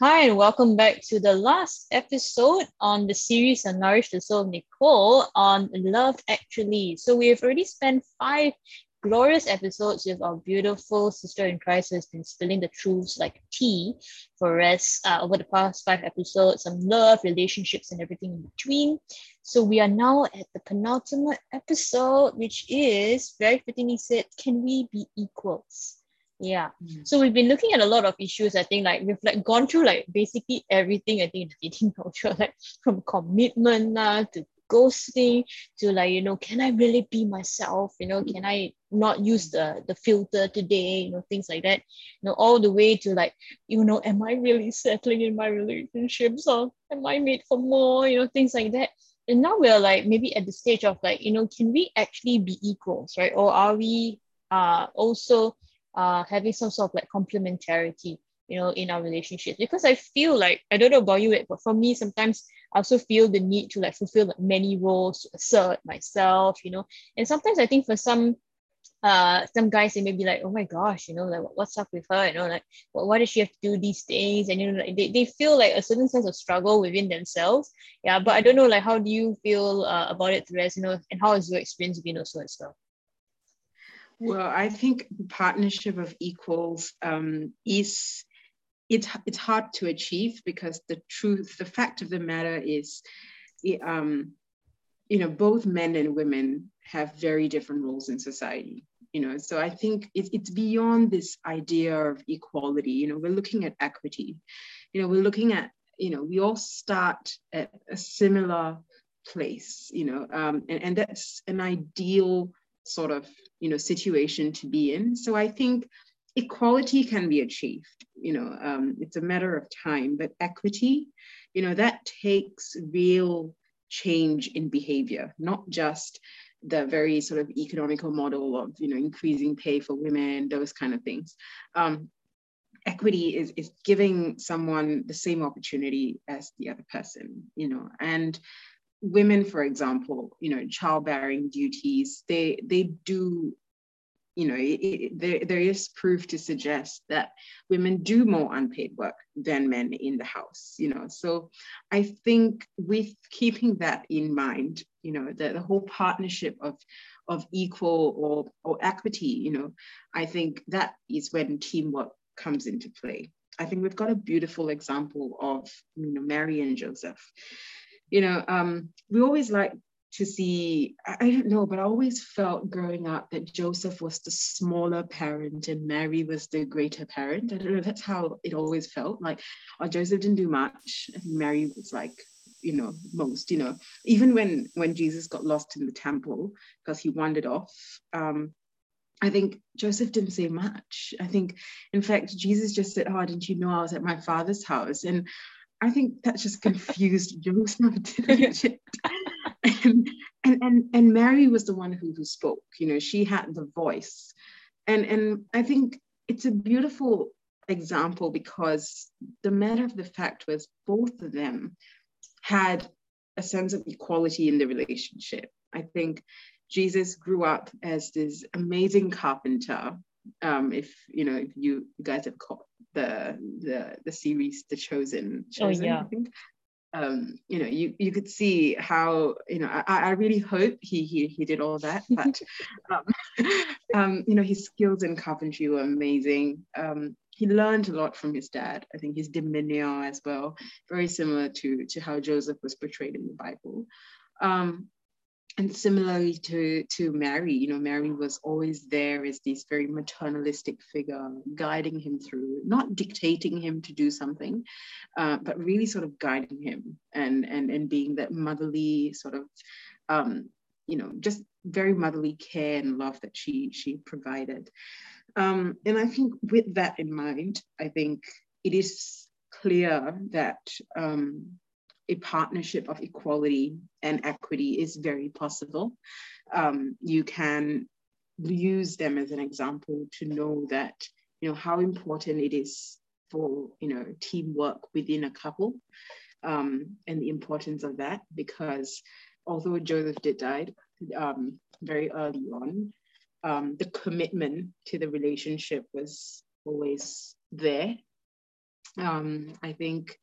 Hi, and welcome back to the last episode on the series on Nourish the Soul Nicole on Love Actually. So, we have already spent five glorious episodes with our beautiful sister in Christ who has been spilling the truths like tea for us uh, over the past five episodes on love, relationships, and everything in between. So we are now at the penultimate episode, which is very fittingly said, Can we be equals? Yeah. Mm. So we've been looking at a lot of issues. I think like we've like gone through like basically everything I think in the dating culture, like from commitment uh, to ghosting to like you know can i really be myself you know can i not use the the filter today you know things like that you know all the way to like you know am i really settling in my relationships or am i made for more you know things like that and now we're like maybe at the stage of like you know can we actually be equals right or are we uh also uh having some sort of like complementarity you know in our relationships because i feel like i don't know about you but for me sometimes i also feel the need to like fulfill like many roles to assert myself you know. And sometimes i think for some uh some guys they may be like oh my gosh you know like what's up with her? You know like well, why does she have to do these things? And you know like they, they feel like a certain sense of struggle within themselves. Yeah but i don't know like how do you feel uh, about it Therese, you know and how has your experience been also as well well i think the partnership of equals um, is it's it's hard to achieve because the truth, the fact of the matter is, um, you know, both men and women have very different roles in society. You know, so I think it's it's beyond this idea of equality. You know, we're looking at equity. You know, we're looking at you know we all start at a similar place. You know, um, and and that's an ideal sort of you know situation to be in. So I think equality can be achieved you know um, it's a matter of time but equity you know that takes real change in behavior not just the very sort of economical model of you know increasing pay for women those kind of things um, equity is, is giving someone the same opportunity as the other person you know and women for example you know childbearing duties they they do you know, it, it, there, there is proof to suggest that women do more unpaid work than men in the house, you know. So I think with keeping that in mind, you know, the, the whole partnership of of equal or, or equity, you know, I think that is when teamwork comes into play. I think we've got a beautiful example of, you know, Mary and Joseph. You know, um, we always like to see i don't know but i always felt growing up that joseph was the smaller parent and mary was the greater parent i don't know that's how it always felt like oh, joseph didn't do much and mary was like you know most you know even when when jesus got lost in the temple because he wandered off um I think Joseph didn't say much. I think, in fact, Jesus just said, Oh, didn't you know I was at my father's house? And I think that just confused Joseph, didn't and, um, and and and Mary was the one who who spoke. You know, she had the voice, and and I think it's a beautiful example because the matter of the fact was both of them had a sense of equality in the relationship. I think Jesus grew up as this amazing carpenter. Um, if you know, if you, guys have caught the the the series The Chosen, Chosen oh, yeah. I think um, you know, you, you could see how, you know, I, I really hope he, he, he did all that, but, um, um, you know, his skills in carpentry were amazing. Um, he learned a lot from his dad. I think his demeanor as well, very similar to, to how Joseph was portrayed in the Bible. Um, and similarly to to Mary, you know, Mary was always there as this very maternalistic figure, guiding him through, not dictating him to do something, uh, but really sort of guiding him and and and being that motherly sort of, um, you know, just very motherly care and love that she she provided. Um, and I think with that in mind, I think it is clear that um, a partnership of equality and equity is very possible. Um, you can use them as an example to know that you know how important it is for you know teamwork within a couple um, and the importance of that because although Joseph did die um, very early on, um, the commitment to the relationship was always there Um, I think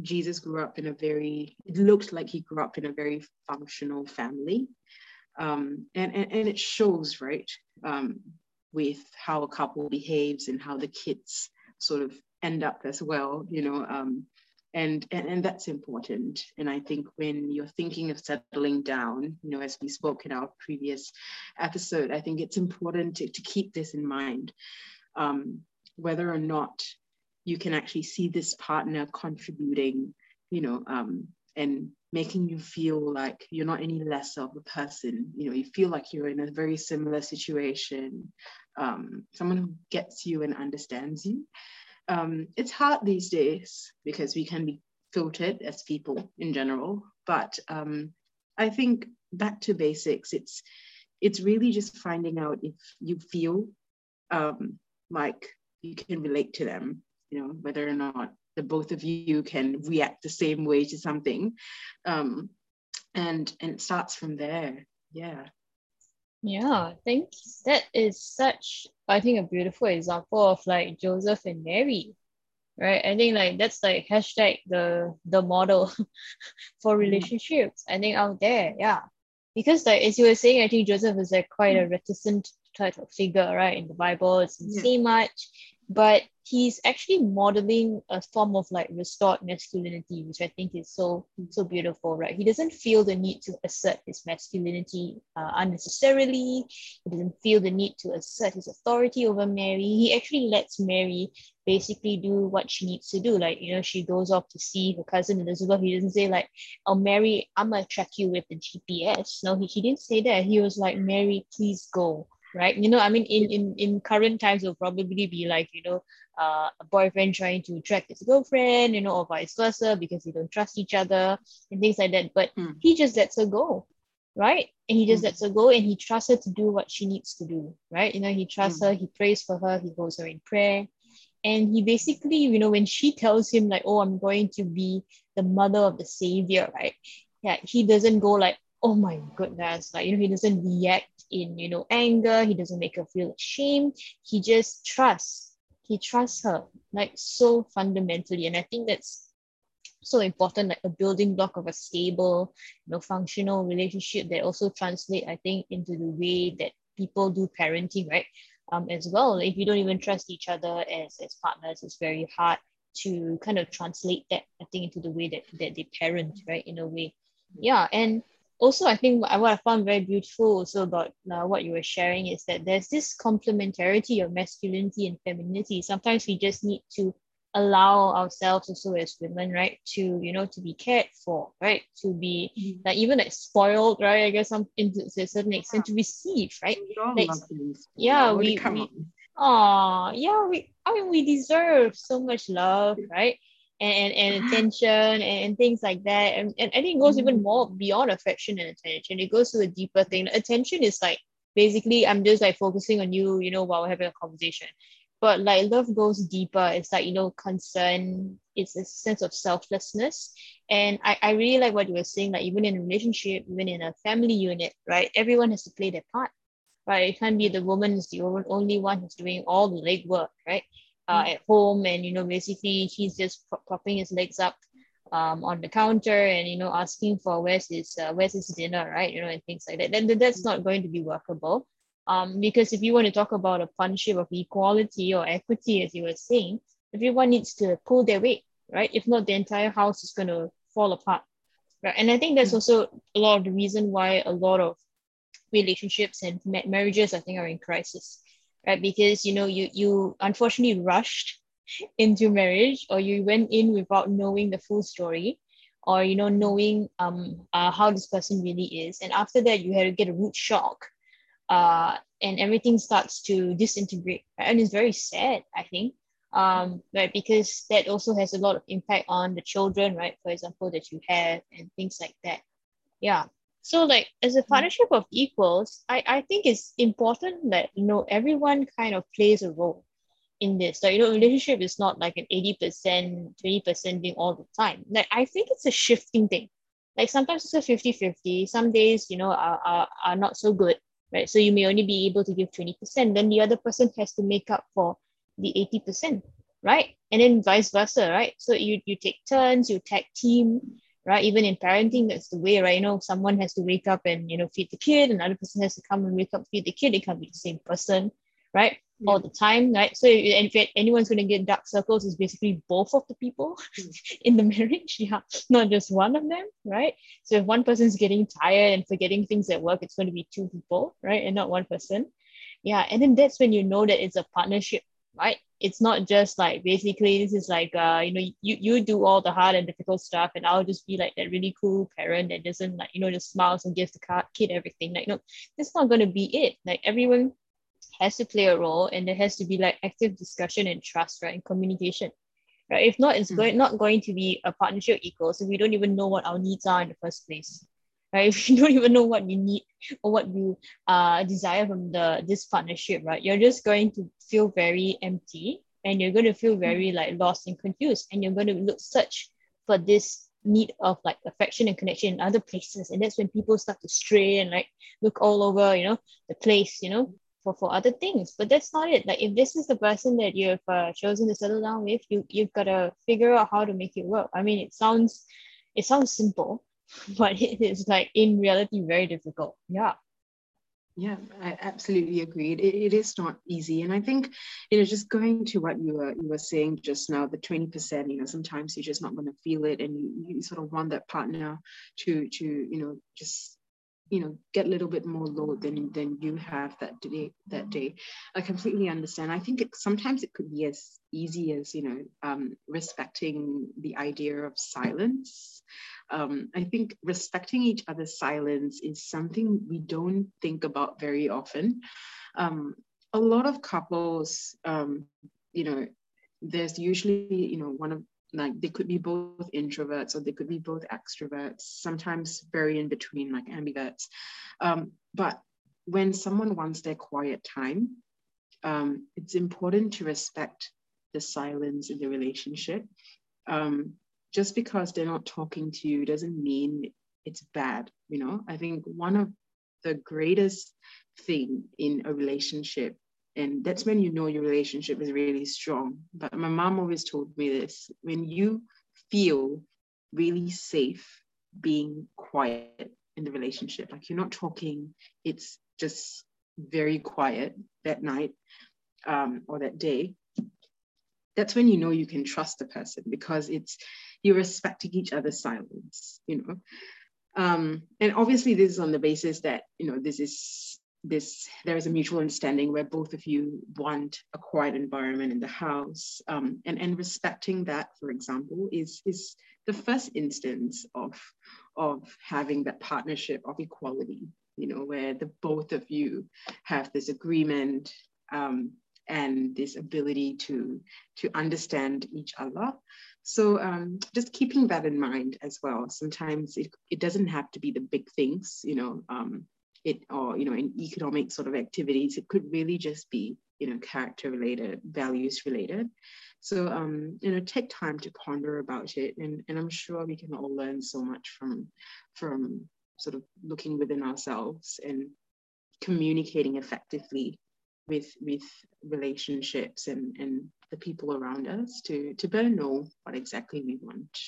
Jesus grew up in a very, it looked like he grew up in a very functional family. Um, and, and, and it shows, right, um, with how a couple behaves and how the kids sort of end up as well, you know. Um, and, and, and that's important. And I think when you're thinking of settling down, you know, as we spoke in our previous episode, I think it's important to, to keep this in mind. Um, whether or not you can actually see this partner contributing, you know, um, and making you feel like you're not any less of a person. You know, you feel like you're in a very similar situation, um, someone who gets you and understands you. Um, it's hard these days because we can be filtered as people in general, but um, I think back to basics, it's it's really just finding out if you feel um, like you can relate to them you know, whether or not the both of you can react the same way to something. Um, and and it starts from there. Yeah. Yeah, I think that is such, I think, a beautiful example of like Joseph and Mary, right? I think like that's like hashtag the the model for mm-hmm. relationships. I think out there, yeah, because like as you were saying, I think Joseph is like quite a reticent type of figure, right? In the Bible, it doesn't yeah. say much but he's actually modeling a form of like restored masculinity which i think is so so beautiful right? He doesn't feel the need to assert his masculinity uh, unnecessarily. He doesn't feel the need to assert his authority over mary. He actually lets mary basically do what she needs to do. Like you know she goes off to see her cousin elizabeth. He doesn't say like oh mary i'm gonna track you with the gps no he, he didn't say that. He was like mary please go right you know i mean in in in current times it'll probably be like you know uh, a boyfriend trying to track his girlfriend you know or vice versa because they don't trust each other and things like that but mm. he just lets her go right and he just mm. lets her go and he trusts her to do what she needs to do right you know he trusts mm. her he prays for her he holds her in prayer and he basically you know when she tells him like oh i'm going to be the mother of the savior right yeah he doesn't go like oh my goodness like you know he doesn't react in you know anger he doesn't make her feel ashamed he just trusts he trusts her like so fundamentally. And i think that's so important like a building block of a stable you know functional relationship that also translate i think into the way that people do parenting right? Um as well if you don't even trust each other as as partners it's very hard to kind of translate that i think into the way that that they parent right in a way. Yeah and also I think what I found very beautiful also about uh, what you were sharing is that there's this complementarity of masculinity and femininity. Sometimes we just need to allow ourselves also as women, right, to you know to be cared for, right, to be mm-hmm. like even like spoiled, right? I guess some in to a certain extent to receive, right? Like, yeah, we, we oh yeah, we I mean we deserve so much love, right? And, and attention and, and things like that. And, and I think it goes even mm. more beyond affection and attention. It goes to a deeper thing. Attention is like basically I'm just like focusing on you, you know, while we're having a conversation. But like love goes deeper. It's like, you know, concern, it's a sense of selflessness. And I, I really like what you were saying, like even in a relationship, even in a family unit, right? Everyone has to play their part. Right. It can't be the woman is the only one who's doing all the legwork, right? Uh, at home and you know basically he's just propping his legs up um, on the counter and you know asking for where's his uh, where's his dinner right you know and things like that. Then that's not going to be workable um, because if you want to talk about a partnership of equality or equity as you were saying everyone needs to pull their weight right? If not the entire house is going to fall apart right? And i think that's also a lot of the reason why a lot of relationships and marriages i think are in crisis right? Because you know you you unfortunately rushed into marriage, or you went in without knowing the full story, or you know knowing um uh, how this person really is, and after that you had to get a root shock, uh, and everything starts to disintegrate, right? and it's very sad, I think. Um, right, because that also has a lot of impact on the children, right? For example, that you have and things like that. Yeah. So like as a mm. partnership of equals, I, I think it's important that you know everyone kind of plays a role in this. Like you know, relationship is not like an 80%, 20% thing all the time. Like I think it's a shifting thing. Like sometimes it's a 50-50. Some days, you know, are, are, are not so good, right? So you may only be able to give 20%. Then the other person has to make up for the 80%, right? And then vice versa, right? So you you take turns, you tag team, right? Even in parenting, that's the way, right? You know, someone has to wake up and you know feed the kid, another person has to come and wake up feed the kid. It can't be the same person, right? Yeah. All the time, right? So if anyone's going to get dark circles, it's basically both of the people mm. in the marriage, yeah, not just one of them, right? So if one person's getting tired and forgetting things at work, it's going to be two people, right, and not one person. Yeah, and then that's when you know that it's a partnership, right? It's not just like basically this is like uh you know you you do all the hard and difficult stuff and I'll just be like that really cool parent that doesn't like you know just smiles and gives the kid everything. Like no that's not gonna be it. Like everyone has to play a role and there has to be like active discussion and trust right and communication right? If not it's mm going not going to be a partnership equal so we don't even know what our needs are in the first place right? If you don't even know what you need or what you uh desire from the this partnership right? You're just going to feel very empty and you're going to feel very like lost and confused and you're going to look search for this need of like affection and connection in other places. And that's when people start to stray and like look all over you know the place you know for, for other things. But that's not it. Like if this is the person that you've uh, chosen to settle down with you you've got to figure out how to make it work. I mean it sounds it sounds simple but it is like in reality very difficult. Yeah. Yeah i absolutely agreed. It, it is not easy. And i think you know just going to what you were you were saying just now the 20% you know sometimes you're just not going to feel it and you, you sort of want that partner to to you know just you know get a little bit more load than than you have that day that day. I completely understand. I think it, sometimes it could be as easy as you know um, respecting the idea of silence um, i think respecting each other's silence is something we don't think about very often. Um, a lot of couples um, you know there's usually you know one of like they could be both introverts or they could be both extroverts sometimes very in between like ambiverts. Um, but when someone wants their quiet time um, it's important to respect the silence in the relationship. Um, just because they're not talking to you doesn't mean it's bad you know? I think one of the greatest thing in a relationship and that's when you know your relationship is really strong. But my mom always told me this when you feel really safe being quiet in the relationship like you're not talking it's just very quiet that night um, or that day that's when you know you can trust the person because it's you're respecting each other's silence you know. Um, and obviously this is on the basis that you know this is this there is a mutual understanding where both of you want a quiet environment in the house. Um, and and respecting that for example is is the first instance of of having that partnership of equality you know where the both of you have this agreement um, and this ability to to understand each other so um, just keeping that in mind as well. Sometimes it, it doesn't have to be the big things you know um, it or you know in economic sort of activities. It could really just be you know character related values related. So um you know take time to ponder about it. And and i'm sure we can all learn so much from from sort of looking within ourselves and communicating effectively with with relationships and and the people around us to to better know what exactly we want